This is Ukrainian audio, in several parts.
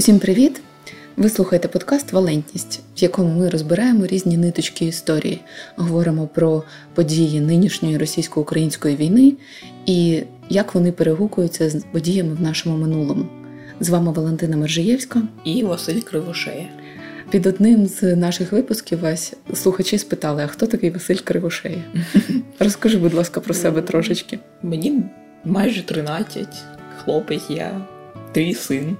Усім привіт! Ви слухаєте подкаст Валентність, в якому ми розбираємо різні ниточки історії, говоримо про події нинішньої російсько-української війни і як вони перегукуються з подіями в нашому минулому. З вами Валентина Мержиєвська і Василь Кривошея. Під одним з наших випусків Вась слухачі спитали: а хто такий Василь Кривошея? Розкажи, будь ласка, про себе трошечки. Мені майже 13, хлопець, я твій син.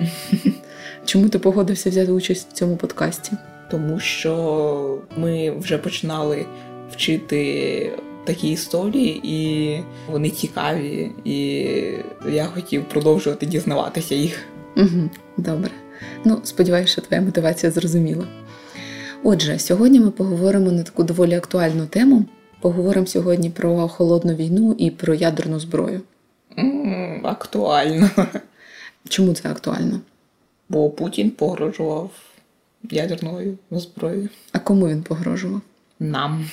Чому ти погодився взяти участь в цьому подкасті? Тому що ми вже починали вчити такі історії, і вони цікаві, і я хотів продовжувати дізнаватися їх. Угу, Добре. Ну, сподіваюся, що твоя мотивація зрозуміла. Отже, сьогодні ми поговоримо на таку доволі актуальну тему. Поговоримо сьогодні про холодну війну і про ядерну зброю. Актуально. Чому це актуально? Бо Путін погрожував ядерною зброєю. А кому він погрожував? Нам.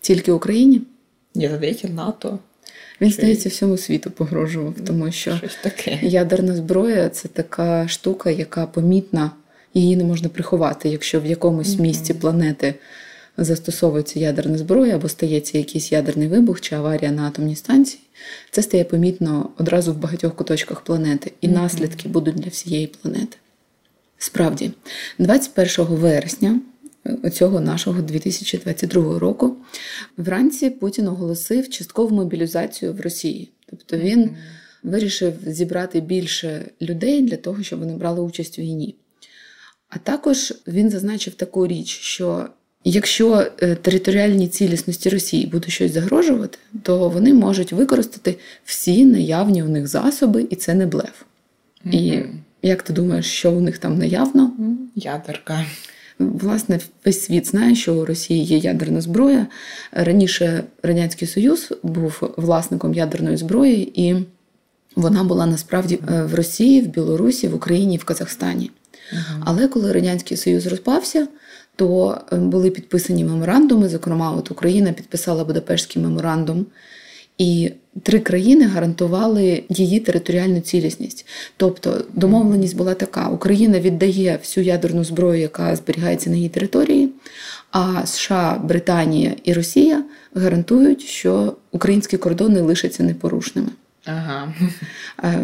Тільки Україні? Я здається, НАТО. Він, Чи... здається, всьому світу погрожував, тому що Щось таке. ядерна зброя це така штука, яка помітна, її не можна приховати. Якщо в якомусь місці планети застосовується ядерна зброя або стається якийсь ядерний вибух чи аварія на атомній станції, це стає помітно одразу в багатьох куточках планети, і наслідки будуть для всієї планети. Справді, 21 вересня цього нашого 2022 року вранці Путін оголосив часткову мобілізацію в Росії. Тобто він вирішив зібрати більше людей для того, щоб вони брали участь у війні. А також він зазначив таку річ, що якщо е, територіальній цілісності Росії буде щось загрожувати, то вони можуть використати всі наявні у них засоби, і це не блеф. Mm-hmm. І як ти думаєш, що у них там наявно? Ядерка. Власне, весь світ знає, що у Росії є ядерна зброя. Раніше Радянський Союз був власником ядерної зброї, і вона була насправді е, в Росії, в Білорусі, в Україні, в Казахстані. Uh-huh. Але коли Радянський Союз розпався, то е, були підписані меморандуми. Зокрема, от Україна підписала Будапештський меморандум. І три країни гарантували її територіальну цілісність. Тобто домовленість була така: Україна віддає всю ядерну зброю, яка зберігається на її території. А США, Британія і Росія гарантують, що українські кордони лишаться непорушними. Ага.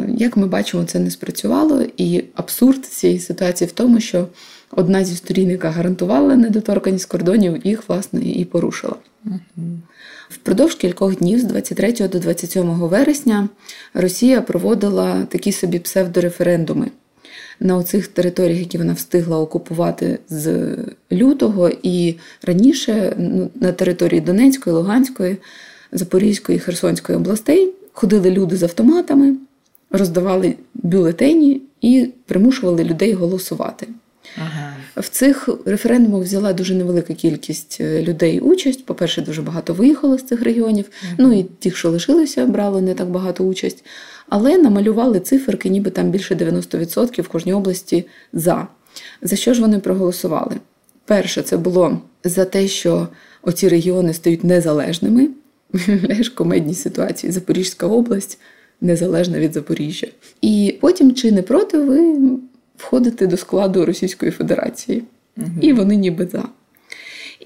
Як ми бачимо, це не спрацювало, і абсурд цієї ситуації в тому, що одна зі сторін, яка гарантувала недоторканість кордонів, їх власне і порушила. Угу. Впродовж кількох днів, з 23 до 27 вересня, Росія проводила такі собі псевдореферендуми на оцих територіях, які вона встигла окупувати з лютого, і раніше ну, на території Донецької, Луганської, Запорізької і Херсонської областей ходили люди з автоматами, роздавали бюлетені і примушували людей голосувати. Ага. В цих референдумах взяла дуже невелика кількість е, людей участь. По-перше, дуже багато виїхало з цих регіонів. Ага. Ну і ті, що лишилися, брали не так багато участь. Але намалювали циферки, ніби там більше 90% в кожній області за. За що ж вони проголосували? Перше, це було за те, що оці регіони стають незалежними. Виявляєш, комедні ситуації. Запорізька область незалежна від Запоріжжя. І потім, чи не проти, ви входити до складу Російської Федерації. Угу. І вони ніби за.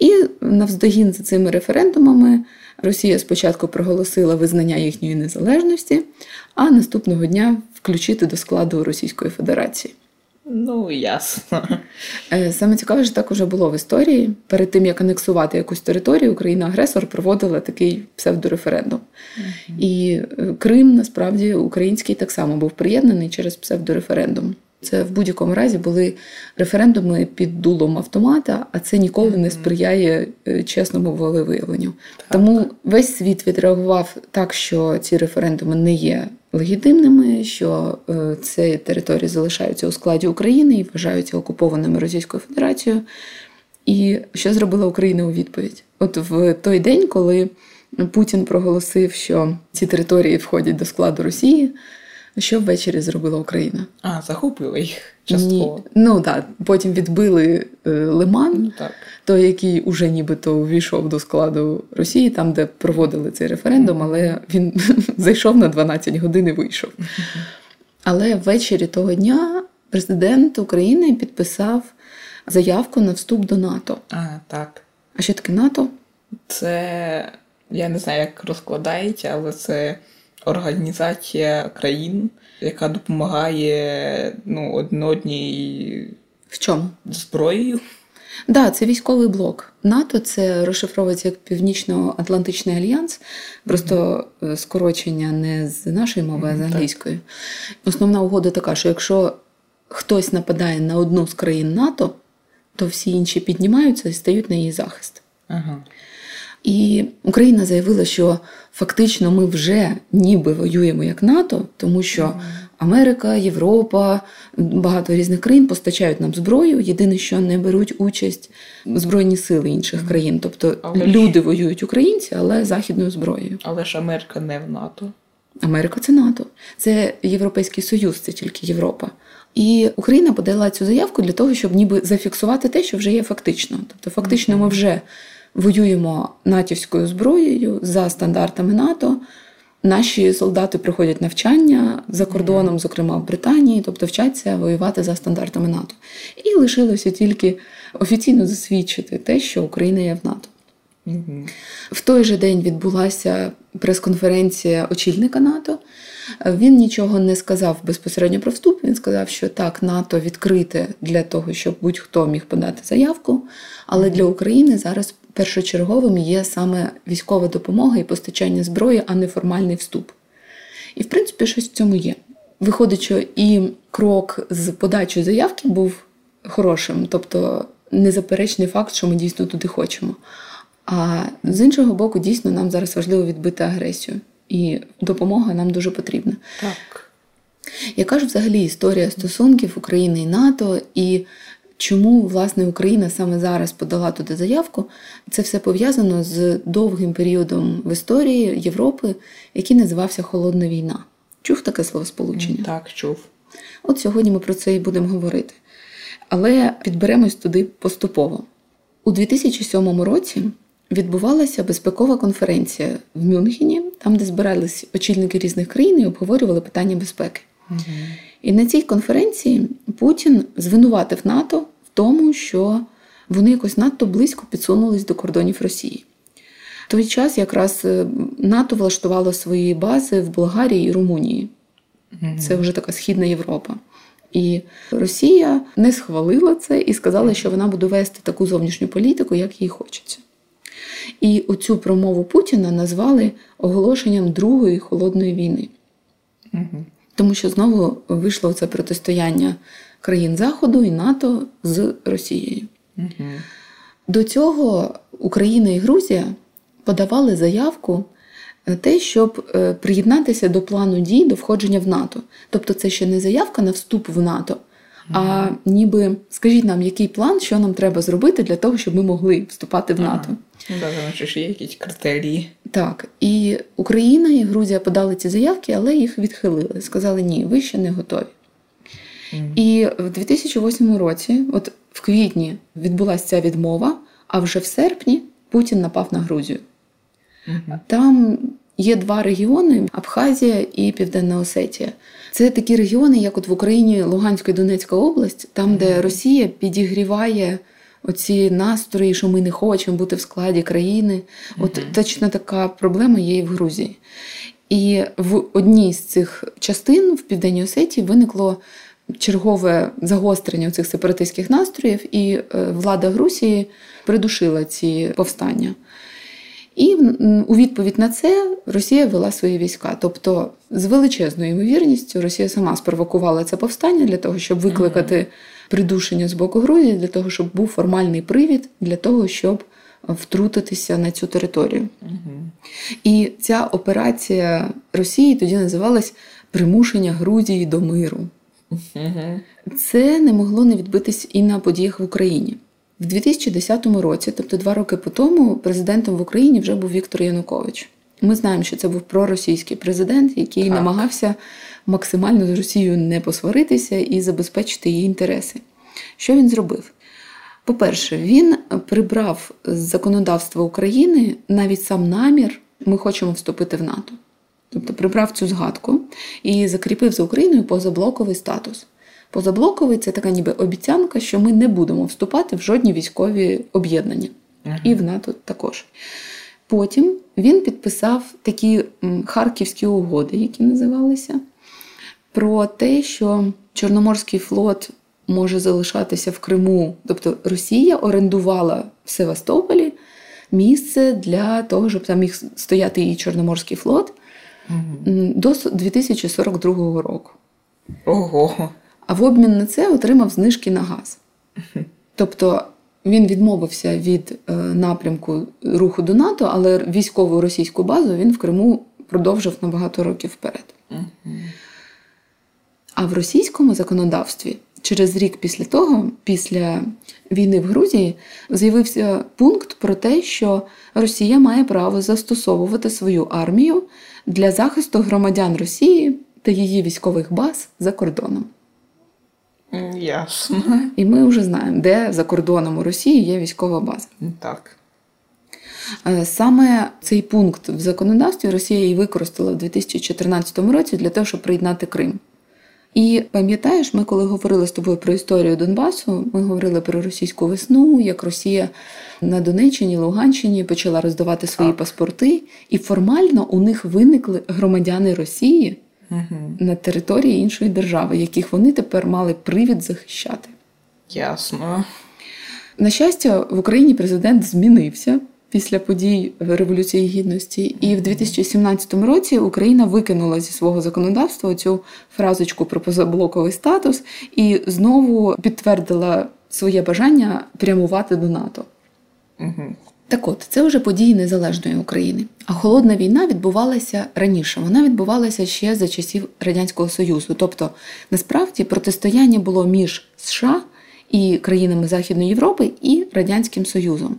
І навздогін за цими референдумами Росія спочатку проголосила визнання їхньої незалежності, а наступного дня включити до складу Російської Федерації. Ну, ясно. Е, саме цікаве, що так уже було в історії. Перед тим, як анексувати якусь територію, Україна-агресор проводила такий псевдореферендум. uh І е, Крим насправді український так само був приєднаний через псевдореферендум. Це в будь-якому разі були референдуми під дулом автомата, а це ніколи не сприяє е, чесному волевиявленню. Тому весь світ відреагував так, що ці референдуми не є легітимними, що е, ці території залишаються у складі України і вважаються окупованими Російською Федерацією. І що зробила Україна у відповідь? От в той день, коли Путін проголосив, що ці території входять до складу Росії. Що ввечері зробила Україна? А, захопили їх частково. Ні. Ну так, потім відбили е, Лиман, ну, так. той, який уже нібито увійшов до складу Росії, там, де проводили цей референдум, але він зайшов на 12 годин і вийшов. Але ввечері того дня Президент України підписав заявку на вступ до НАТО. А, так. А що таке НАТО? Це я не знаю, як розкладається, але це організація країн, яка допомагає ну, один одній В чому? зброєю. Так, да, це військовий блок. НАТО це розшифровується як Північно-Атлантичний альянс, просто mm-hmm. скорочення не з нашої мови, а з англійської. Основна угода така, що якщо хтось нападає на одну з країн НАТО, то всі інші піднімаються і стають на її захист. Ага. І Україна заявила, що фактично ми вже ніби воюємо як НАТО, тому що Америка, Європа, багато різних країн постачають нам зброю. Єдине, що не беруть участь збройні сили інших країн. Тобто але люди ж... воюють українці, але західною зброєю. Але ж Америка не в НАТО. Америка це НАТО, це Європейський Союз, це тільки Європа. І Україна подала цю заявку для того, щоб ніби зафіксувати те, що вже є фактично. Тобто, фактично, ми вже воюємо натівською зброєю за стандартами НАТО. Наші солдати проходять навчання за кордоном, зокрема в Британії, тобто вчаться воювати за стандартами НАТО. І лишилося тільки офіційно засвідчити те, що Україна є в НАТО. В той же день відбулася прес-конференція очільника НАТО. Він нічого не сказав безпосередньо про вступ. Він сказав, що так, НАТО відкрите для того, щоб будь-хто міг подати заявку. Але для України зараз першочерговим є саме військова допомога і постачання зброї, а не формальний вступ. І, в принципі, щось в цьому є. Виходить, що і крок з подачі заявки був хорошим, тобто незаперечний факт, що ми дійсно туди хочемо. А з іншого боку, дійсно, нам зараз важливо відбити агресію, і допомога нам дуже потрібна. Так. Яка ж взагалі історія стосунків України і НАТО, і чому власне Україна саме зараз подала туди заявку? Це все пов'язано з довгим періодом в історії Європи, який називався Холодна війна. Чув таке словосполучення? Так, чув. От сьогодні ми про це і будемо говорити. Але підберемось туди поступово. У 2007 році відбувалася безпекова конференція в Мюнхені, там, де збирались очільники різних країн і обговорювали питання безпеки. Угу. І на цій конференції Путін звинуватив НАТО тому, що вони якось надто близько підсунулись до кордонів Росії. В той час якраз е, НАТО влаштувало свої бази в Болгарії і Румунії. Це вже така Східна Європа. І Росія не схвалила це і сказала, що вона буде вести таку зовнішню політику, як їй хочеться. І оцю промову Путіна назвали оголошенням Другої холодної війни. Угу. Тому що знову вийшло це протистояння країн Заходу і НАТО з Росією. Угу. До цього Україна і Грузія подавали заявку на те, щоб е, приєднатися до плану дій до входження в НАТО. Тобто, це ще не заявка на вступ в НАТО, а ніби скажіть нам, який план, що нам треба зробити для того, щоб ми могли вступати в НАТО. Ну, да, тому що є якісь критерії. Так, і Україна і Грузія подали ці заявки, але їх відхилили. Сказали, ні, ви ще не готові. Mm. І в 2008 році, от в квітні, відбулася ця відмова, а вже в серпні Путін напав на Грузію. Mm-hmm. Там є два регіони Абхазія і Південна Осетія. Це такі регіони, як от в Україні Луганська і Донецька область, там, де Росія підігріває оці настрої, що ми не хочемо бути в складі країни. От mm-hmm. точно така проблема є і в Грузії. І в одній з цих частин в Південній Осетії виникло чергове загострення цих сепаратистських настроїв, і е, влада Грузії придушила ці повстання. І у відповідь на це Росія вела свої війська. Тобто, з величезною ймовірністю, Росія сама спровокувала це повстання для того, щоб викликати придушення з боку Грузії, для того, щоб був формальний привід для того, щоб втрутитися на цю територію. І ця операція Росії тоді називалась примушення Грузії до миру. Це не могло не відбитись і на подіях в Україні. В 2010 році, тобто два роки по тому, президентом в Україні вже був Віктор Янукович. Ми знаємо, що це був проросійський президент, який так. намагався максимально з Росією не посваритися і забезпечити її інтереси. Що він зробив? По-перше, він прибрав з законодавства України навіть сам намір, ми хочемо вступити в НАТО. Тобто прибрав цю згадку і закріпив за Україною позаблоковий статус. Позаблоковий це така ніби обіцянка, що ми не будемо вступати в жодні військові об'єднання. uh І в НАТО також. Потім він підписав такі харківські угоди, які називалися, про те, що Чорноморський флот може залишатися в Криму. Тобто Росія орендувала в Севастополі місце для того, щоб там міг стояти її Чорноморський флот угу. до 2042 року. Ого. А в обмін на це отримав знижки на газ. Тобто він відмовився від е, напрямку руху до НАТО, але військову російську базу він в Криму продовжив на багато років вперед. А в російському законодавстві через рік після того, після війни в Грузії, з'явився пункт про те, що Росія має право застосовувати свою армію для захисту громадян Росії та її військових баз за кордоном. Ясно. І ми вже знаємо, де за кордоном у Росії є військова база. Так. Е, саме цей пункт в законодавстві Росія і використала в 2014 році для того, щоб приєднати Крим. І пам'ятаєш, ми коли говорили з тобою про історію Донбасу, ми говорили про російську весну, як Росія на Донеччині, Луганщині почала роздавати свої паспорти, і формально у них виникли громадяни Росії угу. на території іншої держави, яких вони тепер мали привід захищати. Ясно. На щастя, в Україні президент змінився після подій Революції Гідності, і в 2017 році Україна викинула зі свого законодавства цю фразочку про позаблоковий статус і знову підтвердила своє бажання прямувати до НАТО. Угу. Так от, це вже події незалежної України. А холодна війна відбувалася раніше. Вона відбувалася ще за часів Радянського Союзу. Тобто, насправді протистояння було між США і країнами Західної Європи і Радянським Союзом.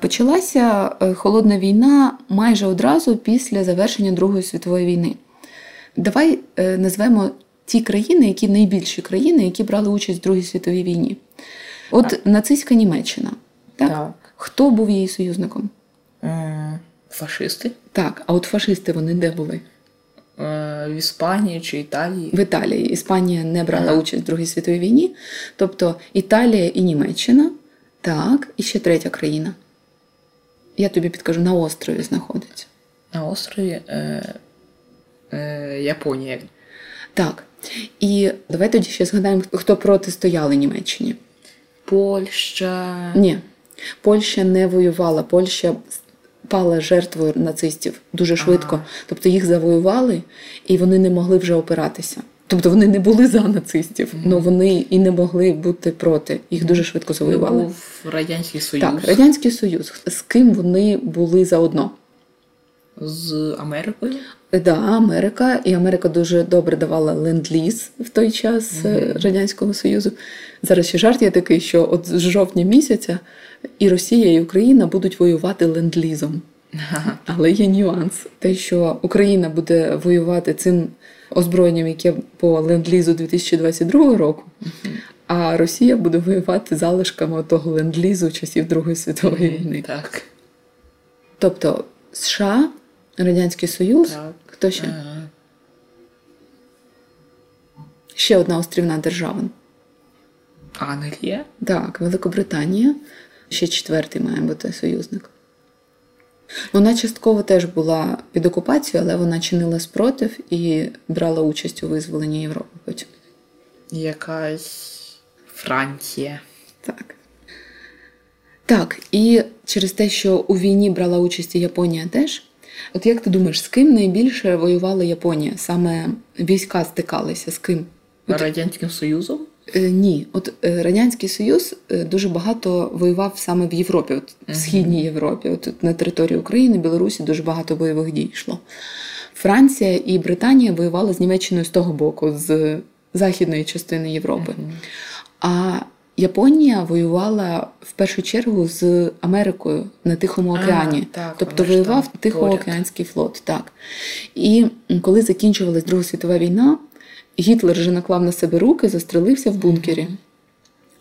Почалася е, холодна війна майже одразу після завершення Другої світової війни. Давай е, назвемо ті країни, які найбільші країни, які брали участь в Другій світовій війні. От так. нацистська Німеччина. Так? так? Хто був її союзником? Е, фашисти? Так, а от фашисти вони де були? В Іспанії чи Італії? В Італії. Іспанія не брала ага. участь в Другій світовій війні. Тобто Італія і Німеччина, так, і ще третя країна я тобі підкажу, на острові знаходиться. На острові е, е, Японія. Так. І давай тоді ще згадаємо, хто протистояли Німеччині. Польща. Ні. Польща не воювала. Польща пала жертвою нацистів дуже швидко. Ага. Тобто їх завоювали і вони не могли вже опиратися. Тобто вони не були за нацистів, але mm-hmm. вони і не могли бути проти. Їх дуже швидко завоювали. Був Радянський Союз. Так, Радянський Союз. З ким вони були заодно? З Америкою? Так, да, Америка. І Америка дуже добре давала ленд-ліз в той час mm-hmm. Радянського Союзу. Зараз ще жарт є такий, що от з жовтня місяця і Росія, і Україна будуть воювати ленд-лізом. Але є нюанс. Те, що Україна буде воювати цим озброєнням, яке по ленд-лізу 2022 року, а Росія буде воювати залишками того ленд-лізу часів Другої світової війни. Так. Тобто США, Радянський Союз, так. хто ще? Ага. Ще одна острівна держава. Англія? Так, Великобританія. Ще четвертий має бути союзник. Вона частково теж була під окупацією, але вона чинила спротив і брала участь у визволенні Європи потім. Якась Франція. Так. Так, і через те, що у війні брала участь і Японія теж. От як ти думаєш, з ким найбільше воювала Японія? Саме війська стикалися з ким? Радянським Союзом? Е, ні, от е, радянський союз е, дуже багато воював саме в Європі, от в східній Європі. От на території України, Білорусі дуже багато бойових дій йшло. Франція і Британія воювали з Німеччиною з того боку, з західної частини Європи. А Японія воювала в першу чергу з Америкою на Тихому океані, а, так, тобто воював Тихоокеанський флот. Так. І коли закінчувалась Друга світова війна. Гітлер же наклав на себе руки, застрелився в бункері.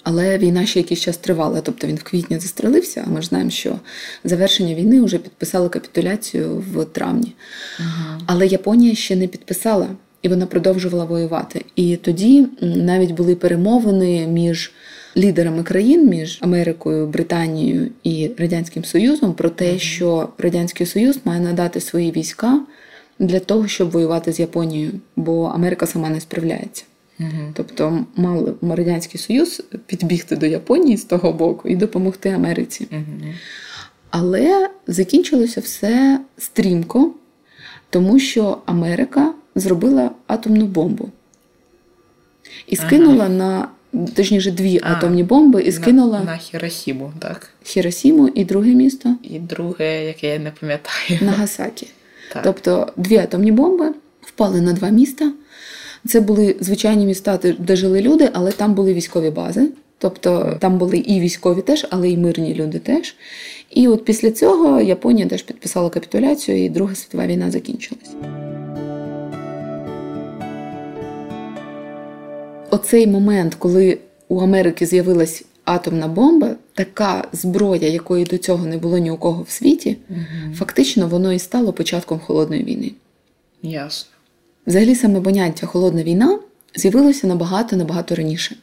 Але війна ще якийсь час тривала, тобто він в квітні застрелився, а ми ж знаємо, що завершення війни вже підписали капітуляцію в травні. Ага. Але Японія ще не підписала. і вона продовжувала воювати. І тоді навіть були перемовини між лідерами країн, між Америкою, Британією і Радянським Союзом про те, що Радянський Союз має надати свої війська для того, щоб воювати з Японією, бо Америка сама не справляється. Угу. Тобто мав Радянський Союз підбігти до Японії з того боку і допомогти Америці. Угу. Але закінчилося все стрімко, тому що Америка зробила атомну бомбу і скинула ага. на точніше дві а, атомні бомби і скинула на, на Хіросіму, так? Хіросіму і друге місто. І друге, яке я не пам'ятаю. Нагасакі. Так. Тобто дві атомні бомби впали на два міста. Це були звичайні міста, де жили люди, але там були військові бази. Тобто там були і військові теж, але і мирні люди теж. І от після цього Японія теж підписала капітуляцію, і Друга світова війна закінчилась. Оцей момент, коли у Америки з'явилась атомна бомба, така зброя, якої до цього не було ні у кого в світі, угу. фактично воно і стало початком холодної війни. Ясно. Взагалі, саме поняття холодна війна з'явилося набагато набагато раніше.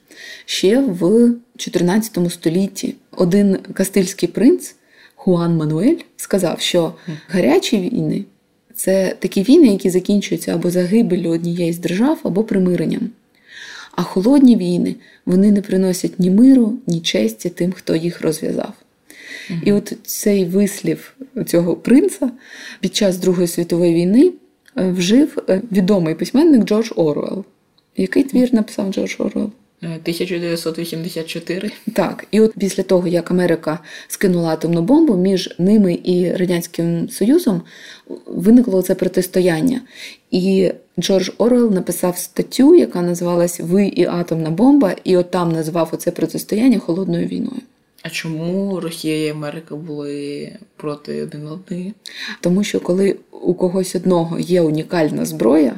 Ще в 14 столітті один кастильський принц Хуан Мануель сказав, що гарячі війни це такі війни, які закінчуються або загибелью однієї з держав, або примиренням. А холодні війни вони не приносять ні миру, ні честі тим, хто їх розв'язав. Угу. І от цей вислів цього принца під час Другої світової війни е, вжив е, відомий письменник Джордж Оруел. Який твір написав Джордж Оруелл? 1984. Так, і от після того, як Америка скинула атомну бомбу, між ними і Радянським Союзом виникло це протистояння. І Джордж Орвел написав статтю, яка називалась Ви і атомна бомба, і от там назвав оце протистояння холодною війною. А чому Росія і Америка були проти один одної? Тому що коли у когось одного є унікальна зброя,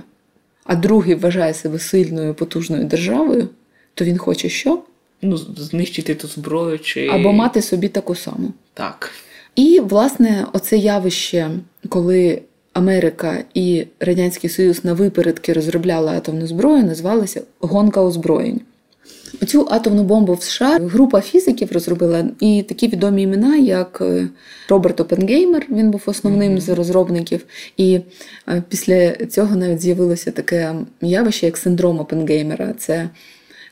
а другий вважає себе сильною потужною державою то він хоче що? Ну, знищити ту зброю чи. Або мати собі таку саму. Так. І, власне, оце явище, коли Америка і Радянський Союз на випередки розробляли атомну зброю, називалося гонка озброєнь. Цю атомну бомбу в США група фізиків розробила і такі відомі імена, як е, Роберт Опенгеймер, він був основним mm-hmm. з розробників. І е, після цього навіть з'явилося таке явище, як синдром Опенгеймера. Це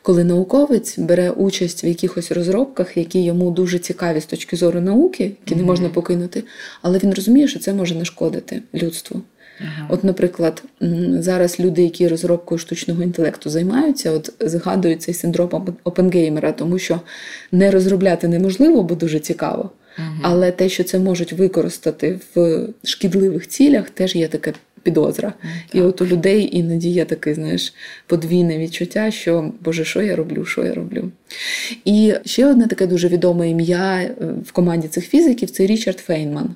коли науковець бере участь в якихось розробках, які йому дуже цікаві з точки зору науки, які mm-hmm. не можна покинути, але він розуміє, що це може нашкодити людству. Ага. От, наприклад, зараз люди, які розробкою штучного інтелекту займаються, от згадують цей синдром Опенгеймера, тому що не розробляти неможливо, бо дуже цікаво. Ага. Але те, що це можуть використати в шкідливих цілях, теж є таке підозра. Так. І от у людей іноді є таке, знаєш, подвійне відчуття, що Боже, що я роблю, що я роблю. І ще одне таке дуже відоме ім'я е, в команді цих фізиків це Річард Фейнман.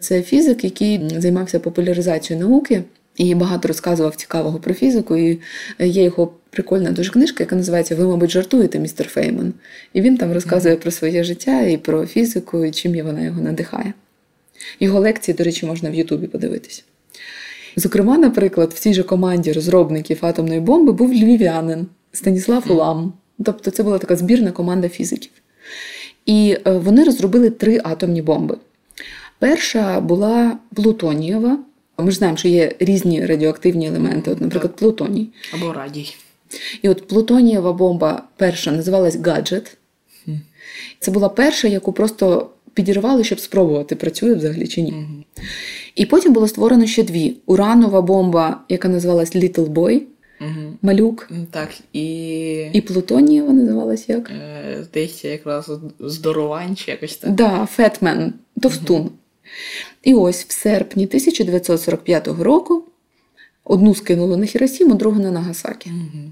Це фізик, який займався популяризацією науки. І багато розказував цікавого про фізику. І є його прикольна дуже книжка, яка називається Ви, мабуть, жартуєте, містер Фейман. І він там розказує про своє життя і про фізику, і чим вона його надихає. Його лекції, до речі, можна в Ютубі подивитись. Зокрема, наприклад, в цій же команді розробників атомної бомби був львів'янин Станіслав Улам. Тобто це була така збірна команда фізиків. І е, вони розробили три атомні бомби. Перша була плутонієва. Ми ж знаємо, що є різні радіоактивні елементи, от, наприклад, плутоній. Або радій. І от плутонієва бомба перша називалась гаджет. Це була перша, яку просто підірвали, щоб спробувати, працює взагалі чи ні. І потім було створено ще дві: уранова бомба, яка називалась Little Boy, угу. малюк. Так, і І Плутонієва називалась як? Е, здається, якраз здоровань чи якось так. Да, Фетмен, товстун. Угу. І ось в серпні 1945 року одну скинули на Хіросіму, другу на Нагасакі. Угу.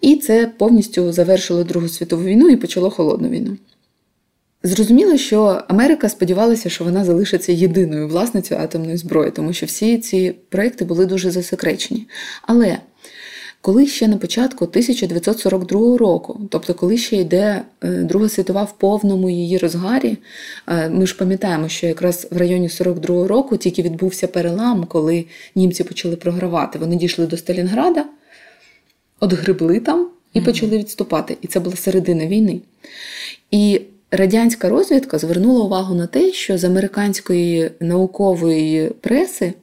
І це повністю завершило Другу світову війну і почало холодну війну. Зрозуміло, що Америка сподівалася, що вона залишиться єдиною власницею атомної зброї, тому що всі ці проекти були дуже засекречені. Але коли ще на початку 1942 року, тобто коли ще йде е, Друга світова в повному її розгарі, е, ми ж пам'ятаємо, що якраз в районі 42 року тільки відбувся перелам, коли німці почали програвати. Вони дійшли до Сталінграда, отгребли там і почали відступати. І це була середина війни. І радянська розвідка звернула увагу на те, що з американської наукової преси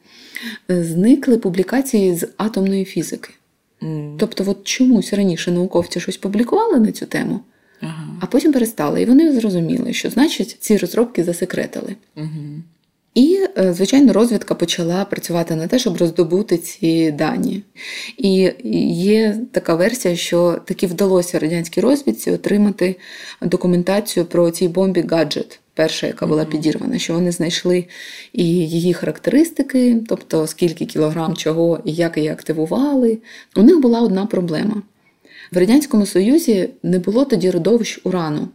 е, зникли публікації з атомної фізики. Mm. Тобто, от чомусь раніше науковці щось публікували на цю тему, ага. а потім перестали. І вони зрозуміли, що значить ці розробки засекретили. Угу. І, е, звичайно, розвідка почала працювати на те, щоб роздобути ці дані. І є така версія, що таки вдалося радянській розвідці отримати документацію про цій бомбі гаджет, перша, яка була підірвана, що вони знайшли і її характеристики, тобто скільки кілограм чого і як її активували. У них була одна проблема. В Радянському Союзі не було тоді родовищ урану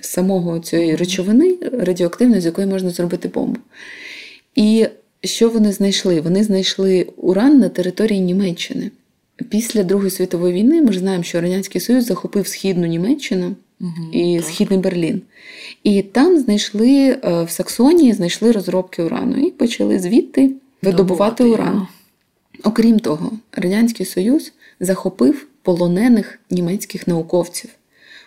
самого цієї речовини радіоактивної, з якої можна зробити бомбу. І що вони знайшли? Вони знайшли уран на території Німеччини. Після Другої світової війни ми ж знаємо, що Радянський Союз захопив східну Німеччину угу, і так. Східний Берлін. І там знайшли е, в Саксонії знайшли розробки урану і почали звідти видобувати уран. Окрім того, Радянський Союз захопив полонених німецьких науковців.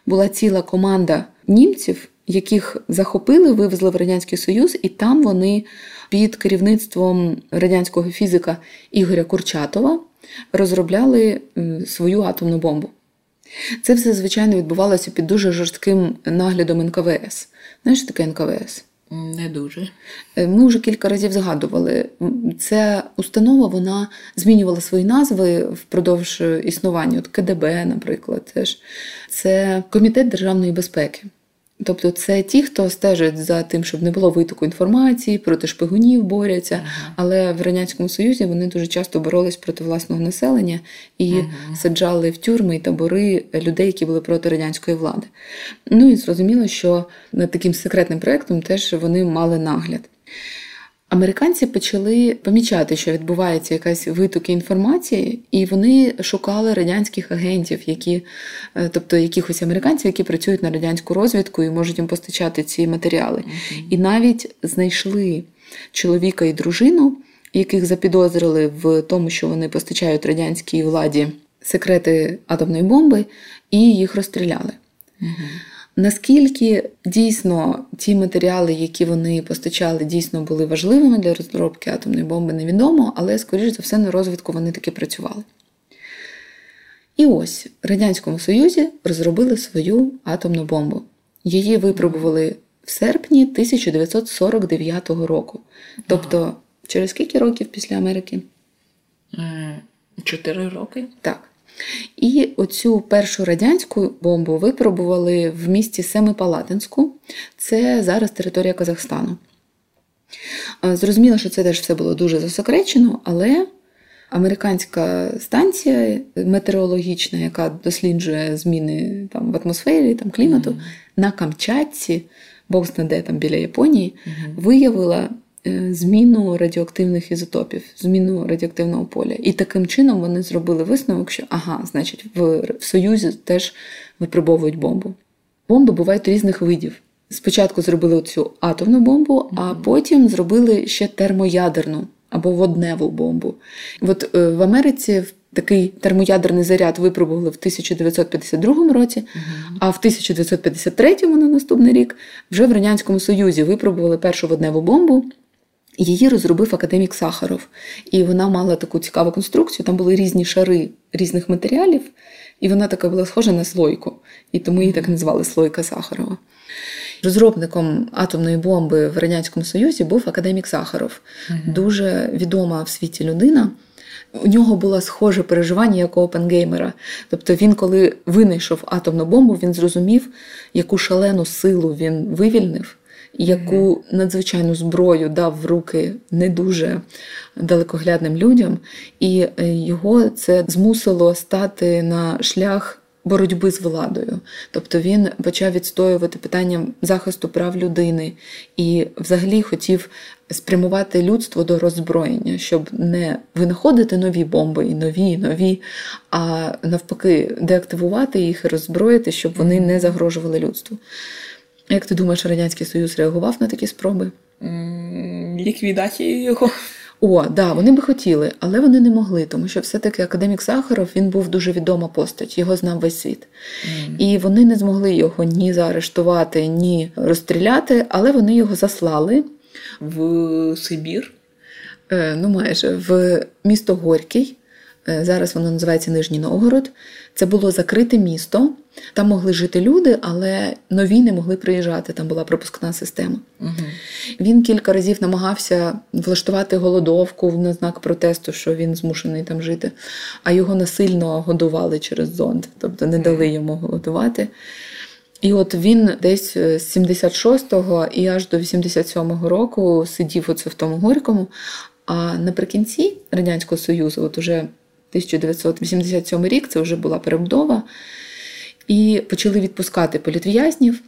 Була ціла команда німців, яких захопили, вивезли в Радянський Союз, і там вони під керівництвом радянського фізика Ігоря Курчатова розробляли свою атомну бомбу. Це все, звичайно, відбувалося під дуже жорстким наглядом НКВС. Знаєш, таке НКВС? Не дуже. Е, ми вже кілька разів згадували. Ця установа вона змінювала свої назви впродовж існування. От КДБ, наприклад, теж. це Комітет державної безпеки. Тобто це ті, хто стежить за тим, щоб не було витоку інформації, проти шпигунів борються. Ага. Але в Радянському Союзі вони дуже часто боролись проти власного населення і ага. саджали в тюрми і табори людей, які були проти радянської влади. Ну і зрозуміло, що над таким секретним проєктом теж вони мали нагляд. Американці почали помічати, що відбувається якась витоки інформації, і вони шукали радянських агентів, які, е, тобто якихось американців, які працюють на радянську розвідку і можуть їм постачати ці матеріали. Uh-huh. І навіть знайшли чоловіка і дружину, яких запідозрили в тому, що вони постачають радянській владі секрети атомної бомби, і їх розстріляли. Uh-huh. Наскільки дійсно ті матеріали, які вони постачали, дійсно були важливими для розробки атомної бомби, невідомо, але, скоріш за все, на розвитку вони таки працювали. І ось в Радянському Союзі розробили свою атомну бомбу. Її випробували в серпні 1949 року. Тобто, через скільки років після Америки? Чотири роки. Так. І оцю першу радянську бомбу випробували в місті Семипалатинську, це зараз територія Казахстану. Зрозуміло, що це теж все було дуже засекречено, але американська станція метеорологічна, яка досліджує зміни там, в атмосфері, там, клімату, mm-hmm. на Камчатці, Бог знаде там біля Японії, mm-hmm. виявила зміну радіоактивних ізотопів, зміну радіоактивного поля. І таким чином вони зробили висновок, що ага, значить, в, в Союзі теж випробовують бомбу. Бомби бувають різних видів. Спочатку зробили цю атомну бомбу, а потім зробили ще термоядерну або водневу бомбу. От е, в Америці такий термоядерний заряд випробували в 1952 році, uh-huh. а в 1953 на наступний рік вже в Радянському Союзі випробували першу водневу бомбу. Її розробив академік Сахаров, і вона мала таку цікаву конструкцію. Там були різні шари різних матеріалів, і вона така була схожа на слойку, і тому її так назвали Слойка Сахарова. Розробником атомної бомби в Радянському Союзі був академік Сахаров, mm дуже відома в світі людина. У нього було схоже переживання як у Опенгеймера. Тобто він, коли винайшов атомну бомбу, він зрозумів, яку шалену силу він вивільнив яку надзвичайну зброю дав в руки не дуже далекоглядним людям, і е, його це змусило стати на шлях боротьби з владою. Тобто він почав відстоювати питання захисту прав людини і взагалі хотів спрямувати людство до роззброєння, щоб не винаходити нові бомби і нові, і нові, а навпаки, деактивувати їх і роззброїти, щоб вони не загрожували людству. Як ти думаєш, Радянський Союз реагував на такі спроби? Ліквідацію його. О, да, вони би хотіли, але вони не могли, тому що все-таки академік Сахаров він був дуже відома постать, його знав весь світ. Mm. І вони не змогли його ні заарештувати, ні розстріляти, але вони його заслали в Сибір. Е, ну, майже в місто Горький. Е, зараз воно називається Нижній Новгород. Це було закрите місто. Там могли жити люди, але нові не могли приїжджати. Там була пропускна система. Угу. Він кілька разів намагався влаштувати голодовку на знак протесту, що він змушений там жити, а його насильно годували через зонд, тобто не дали йому голодувати. І от він десь з 76-го і аж до 87-го року сидів оце в тому Горькому. А наприкінці Радянського Союзу, от уже 1987 рік, це вже була перебудова, і почали відпускати політв'язнів,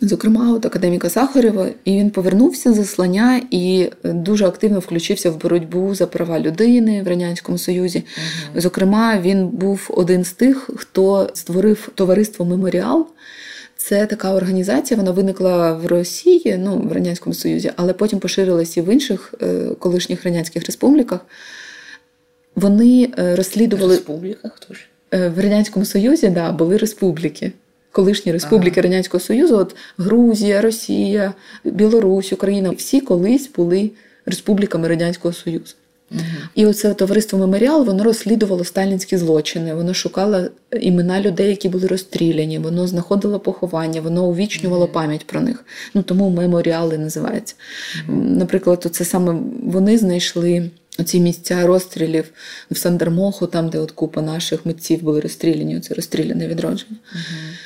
зокрема, от академіка Сахарєва, і він повернувся з заслання і дуже активно включився в боротьбу за права людини в Радянському Союзі. Угу. Зокрема, він був один з тих, хто створив товариство Меморіал. Це така організація, вона виникла в Росії, ну в Радянському Союзі, але потім поширилася і в інших е, колишніх радянських республіках. Вони е, розслідували республіках хто ж? Е, в Радянському Союзі, да, були республіки. Колишні республіки ага. Радянського Союзу, от Грузія, Росія, Білорусь, Україна всі колись були республіками Радянського Союзу. Угу. І оце товариство Меморіал воно розслідувало сталінські злочини, воно шукало імена людей, які були розстріляні, воно знаходило поховання, воно увічнювало угу. пам'ять про них. Ну тому меморіали називаються. Угу. Наприклад, це саме вони знайшли. Оці місця розстрілів в Сандермоху, там, де от купа наших митців були розстріляні, це розстріляне відродження. Uh-huh.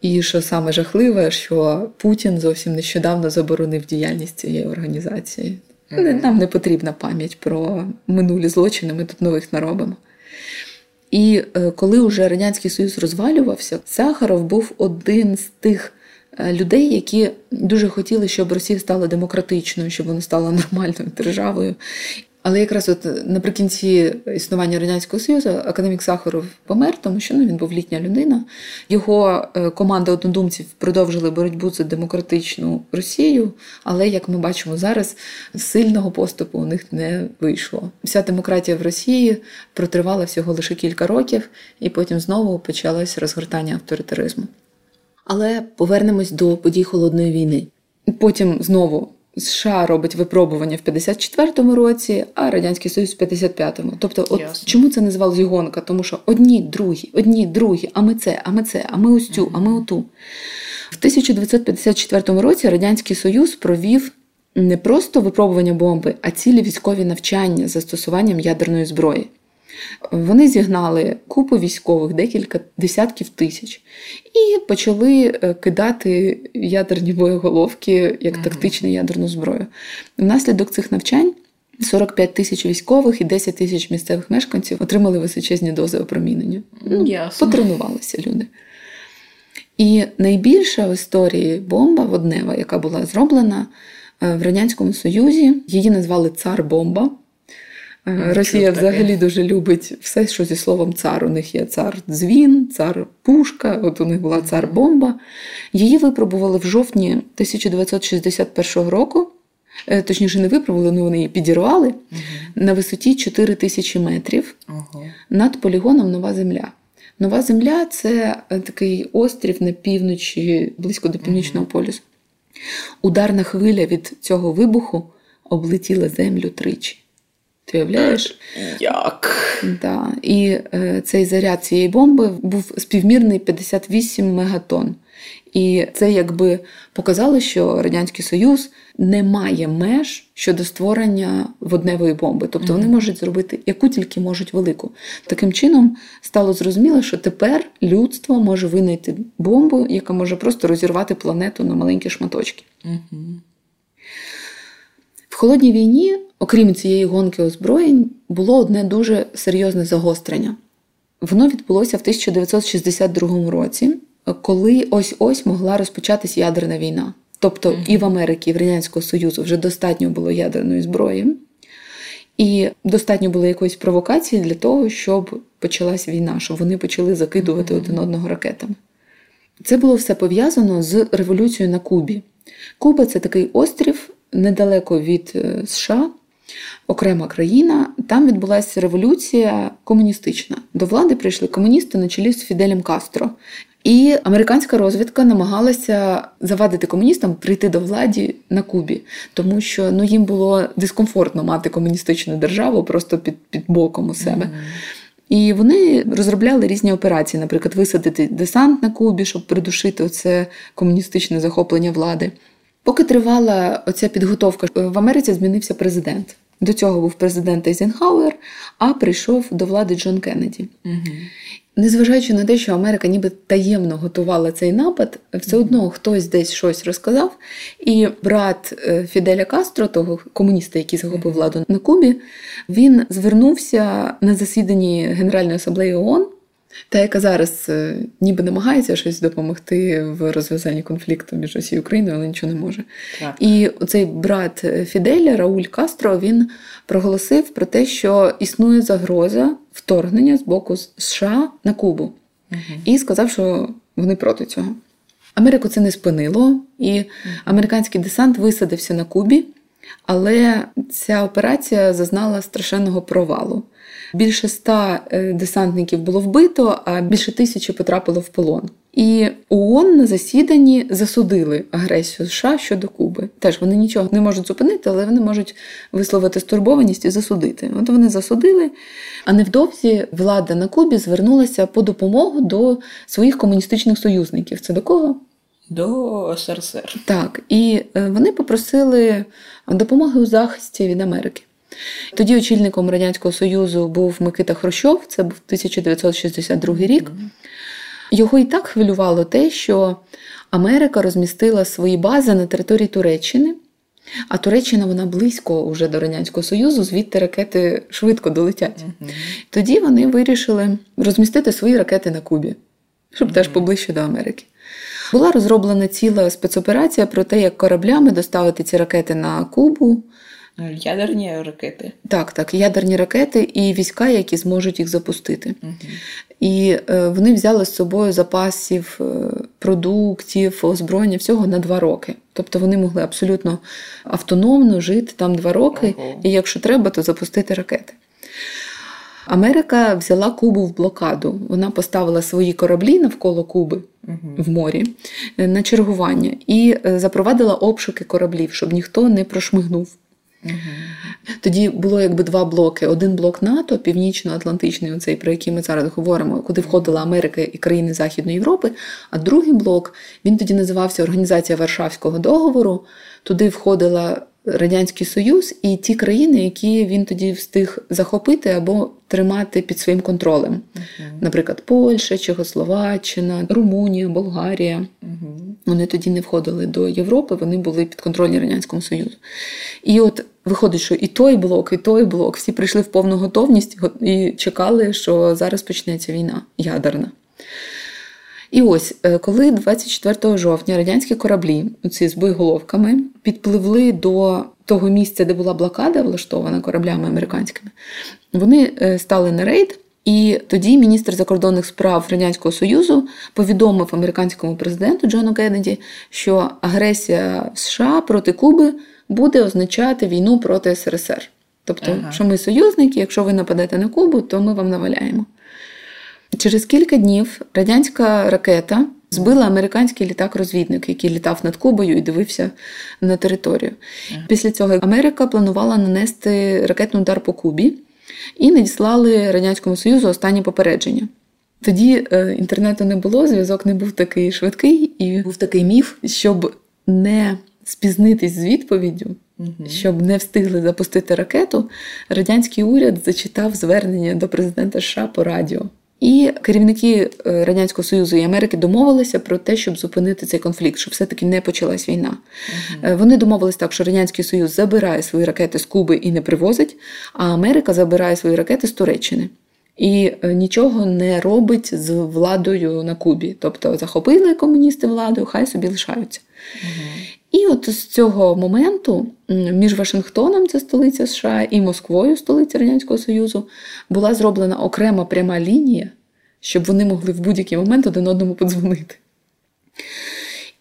І що саме жахливе, що Путін зовсім нещодавно заборонив діяльність цієї організації. Mm-hmm. Нам не потрібна пам'ять про минулі злочини, ми тут нових наробимо. І е, коли вже Радянський Союз розвалювався, Сахаров був один з тих е, людей, які дуже хотіли, щоб Росія стала демократичною, щоб вона стала нормальною державою. Але якраз от наприкінці існування радянського союзу академік Сахаров помер, тому що ну, він був літня людина. Його е, команда однодумців продовжили боротьбу за демократичну Росію, але як ми бачимо зараз, сильного поступу у них не вийшло. Вся демократія в Росії протривала всього лише кілька років, і потім знову почалось розгортання авторитаризму. Але повернемось до подій холодної війни. Потім знову США робить випробування в 54-му році, а Радянський Союз в 55-му. Тобто, от Ясно. чому це називалось гонка? Тому що одні, другі, одні, другі, а ми це, а ми це, а ми ось цю, а ми оту. В 1954 році Радянський Союз провів не просто випробування бомби, а цілі військові навчання з застосуванням ядерної зброї. Вони зігнали купу військових, декілька десятків тисяч, і почали е, кидати ядерні боєголовки як тактичну ядерну зброю. Внаслідок цих навчань 45 тисяч військових і 10 тисяч місцевих мешканців отримали височезні дози опромінення. Ну, Ясно. Потренувалися люди. І найбільша в історії бомба воднева, яка була зроблена е, в Радянському Союзі, її назвали Цар-бомба. Е, Росія взагалі дуже любить все, що зі словом цар. У них є цар дзвін, цар пушка, от у них була цар бомба. Її випробували в жовтні 1961 року. Е, точніше, не випробували, але вони її підірвали uh на висоті 4 тисячі метрів uh над полігоном Нова Земля. Нова Земля це е, такий острів на півночі, близько до північного полюсу. Ударна хвиля від цього вибуху облетіла землю тричі. Ти уявляєш? Як? Да. І е, цей заряд цієї бомби був співмірний 58 мегатон. І це якби показало, що Радянський Союз не має меж щодо створення водневої бомби. Тобто вони можуть зробити яку тільки можуть велику. Таким чином стало зрозуміло, що тепер людство може винайти бомбу, яка може просто розірвати планету на маленькі шматочки. Mm-hmm. В холодній війні, окрім цієї гонки озброєнь, було одне дуже серйозне загострення. Воно відбулося в 1962 році, коли ось ось могла розпочатись ядерна війна. Тобто і в Америці, і в Радянського Союзу вже достатньо було ядерної зброї, і достатньо було якоїсь провокації для того, щоб почалась війна, щоб вони почали закидувати один одного ракетами. Це було все пов'язано з революцією на Кубі. Куба це такий острів недалеко від е, США, окрема країна. Там відбулася революція комуністична. До влади прийшли комуністи на чолі з Фіделем Кастро. І американська розвідка намагалася завадити комуністам прийти до влади на Кубі, тому що ну їм було дискомфортно мати комуністичну державу просто під під боком у себе. Mm-hmm. І вони розробляли різні операції, наприклад, висадити десант на Кубі, щоб придушити оце комуністичне захоплення влади. Поки тривала оця підготовка, в Америці змінився президент. До цього був президент Ейзенхауер, а прийшов до влади Джон Кеннеді. Угу. Незважаючи на те, що Америка ніби таємно готувала цей напад, все одно хтось десь щось розказав. І брат е, Фіделя Кастро, того комуніста, який захопив владу на Кубі, він звернувся на засіданні Генеральної асамблеї ООН та яка зараз е, ніби намагається щось допомогти в розв'язанні конфлікту між Росією і Україною, але нічого не може. Так. І оцей брат Фіделя Рауль Кастро він проголосив про те, що існує загроза вторгнення з боку США на Кубу, угу. і сказав, що вони проти цього. Америку це не спинило, і американський десант висадився на Кубі, але ця операція зазнала страшенного провалу. Більше ста е, десантників було вбито, а більше тисячі потрапило в полон. І ООН на засіданні засудили агресію США щодо Куби. Теж вони нічого не можуть зупинити, але вони можуть висловити стурбованість і засудити. От вони засудили. А невдовзі влада на Кубі звернулася по допомогу до своїх комуністичних союзників. Це до кого? До СРСР. Так, і е, вони попросили допомоги у захисті від Америки. Тоді очільником Радянського Союзу був Микита Хрущов, це був 1962 рік. Його і так хвилювало те, що Америка розмістила свої бази на території Туреччини, а Туреччина вона близько вже до Радянського Союзу, звідти ракети швидко долетять. Тоді вони вирішили розмістити свої ракети на Кубі, щоб теж поближче до Америки. Була розроблена ціла спецоперація про те, як кораблями доставити ці ракети на Кубу. Ядерні ракети. Так, так, ядерні ракети і війська, які зможуть їх запустити. Угу. І е, вони взяли з собою запасів е, продуктів, озброєння всього на два роки. Тобто вони могли абсолютно автономно жити там два роки, ага. і якщо треба, то запустити ракети. Америка взяла Кубу в блокаду. Вона поставила свої кораблі навколо Куби угу. в морі е, на чергування і запровадила обшуки кораблів, щоб ніхто не прошмигнув. Тоді було якби два блоки: один блок НАТО, північно-атлантичний, оцей, про який ми зараз говоримо, куди входила Америка і країни Західної Європи. А другий блок він тоді називався Організація Варшавського договору. Туди входила Радянський Союз і ті країни, які він тоді встиг захопити або тримати під своїм контролем. Uh-huh. Наприклад, Польща, Чехословаччина, Румунія, Болгарія. Uh-huh. Вони тоді не входили до Європи, вони були під контролем Радянського Союзу. І от виходить, що і той блок, і той блок всі прийшли в повну готовність і чекали, що зараз почнеться війна ядерна. І ось, е, коли 24 жовтня радянські кораблі, ці з боєголовками, підпливли до того місця, де була блокада, влаштована кораблями американськими, вони е, стали на рейд. І тоді міністр закордонних справ Радянського Союзу повідомив американському президенту Джону Кеннеді, що агресія США проти Куби буде означати війну проти СРСР. Тобто, ага. що ми союзники, якщо ви нападете на Кубу, то ми вам наваляємо. Через кілька днів радянська ракета збила американський літак-розвідник, який літав над Кубою і дивився на територію. Після цього Америка планувала нанести ракетний удар по Кубі і надіслали Радянському Союзу останні попередження. Тоді е, інтернету не було, зв'язок не був такий швидкий, і був такий міф, щоб не спізнитись з відповіддю, угу. щоб не встигли запустити ракету, радянський уряд зачитав звернення до президента США по радіо. І керівники е, Радянського Союзу і Америки домовилися про те, щоб зупинити цей конфлікт, щоб все-таки не почалась війна. uh Вони домовились так, що Радянський Союз забирає свої ракети з Куби і не привозить, а Америка забирає свої ракети з Туреччини. і е, нічого не робить з владою на Кубі. Тобто захопили комуністи владу, хай собі лишаються. Угу. І от з цього моменту між Вашингтоном, це столиця США, і Москвою, столиця Радянського Союзу, була зроблена окрема пряма лінія, щоб вони могли в будь-який момент один одному подзвонити.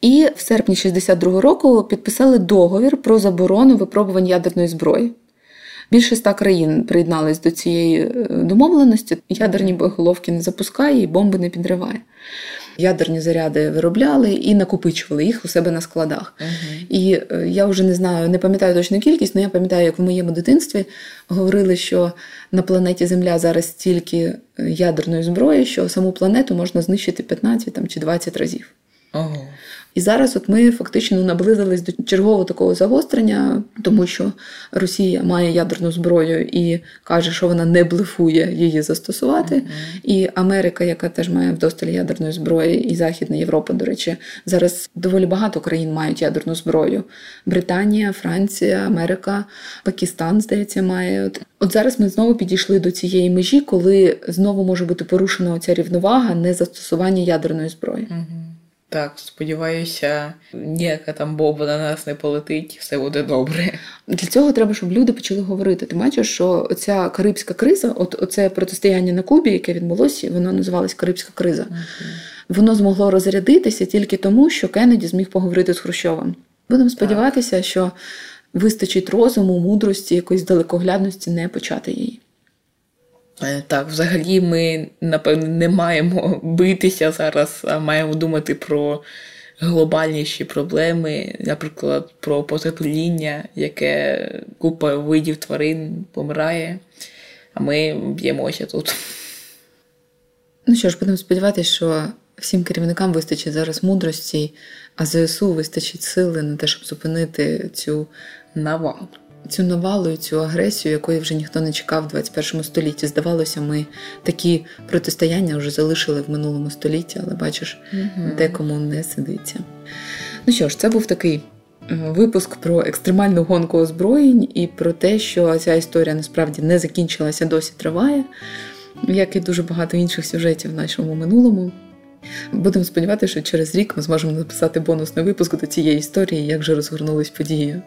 І в серпні 62-го року підписали договір про заборону випробувань ядерної зброї. Більше ста країн приєднались до цієї е, домовленості. Ядерні боєголовки не запускає і бомби не підриває. Ядерні заряди виробляли і накопичували їх у себе на складах. Uh-huh. І е, я вже не знаю, не пам'ятаю точну кількість, але я пам'ятаю, як в моєму дитинстві говорили, що на планеті Земля зараз стільки е, ядерної зброї, що саму планету можна знищити 15 там, чи 20 разів. Uh-huh. І зараз от ми фактично наблизились до чергового такого загострення, тому що Росія має ядерну зброю і каже, що вона не блефує її застосувати. Mm-hmm. І Америка, яка теж має вдосталь ядерної зброї, і Західна Європа, до речі, зараз доволі багато країн мають ядерну зброю: Британія, Франція, Америка, Пакистан, здається, має. От, от зараз ми знову підійшли до цієї межі, коли знову може бути порушена оця рівновага незастосування ядерної зброї. Mm-hmm. Так, сподіваюся, ніяка там боба на нас не полетить, все буде добре. Для цього треба, щоб люди почали говорити. Ти бачиш, що ця карибська криза, от оце протистояння на Кубі, яке відбулося, воно називалось Карибська криза. Uh-huh. Воно змогло розрядитися тільки тому, що Кеннеді зміг поговорити з Хрущовим. Будемо сподіватися, що вистачить розуму, мудрості, якоїсь далекоглядності не почати її. Е, так, взагалі, ми, напевно, не маємо битися зараз, а маємо думати про глобальніші проблеми, наприклад, про потепління, яке купа видів тварин помирає, а ми б'ємося тут. Ну що ж, будемо сподіватися, що всім керівникам вистачить зараз мудрості, а ЗСУ вистачить сили на те, щоб зупинити цю навалу цю навалу і цю агресію, якої вже ніхто не чекав в 21 столітті. Здавалося, ми такі протистояння вже залишили в минулому столітті, але бачиш, угу. декому не сидиться. Ну що ж, це був такий. Випуск про екстремальну гонку озброєнь і про те, що ця історія насправді не закінчилася, досі триває, як і дуже багато інших сюжетів в нашому минулому. Будемо сподіватися, що через рік ми зможемо написати бонусний випуск до цієї історії, як же розгорнулись події.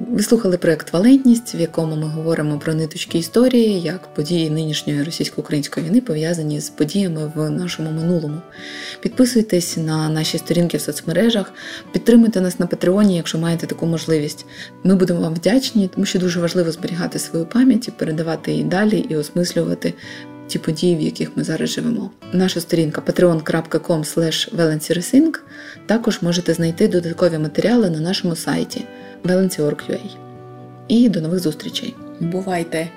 Ви слухали проект Валентність, в якому ми говоримо про ниточки історії, як події нинішньої російсько-української війни пов'язані з подіями в нашому минулому. Підписуйтесь на наші сторінки в соцмережах, підтримуйте нас на Патреоні, якщо маєте таку можливість. Ми будемо вам вдячні, тому що дуже важливо зберігати свою пам'ять, передавати її далі і осмислювати. Ті події, в яких ми зараз живемо. Наша сторінка patreon.com Також можете знайти додаткові матеріали на нашому сайті. Valency.org.ua. І до нових зустрічей. Бувайте!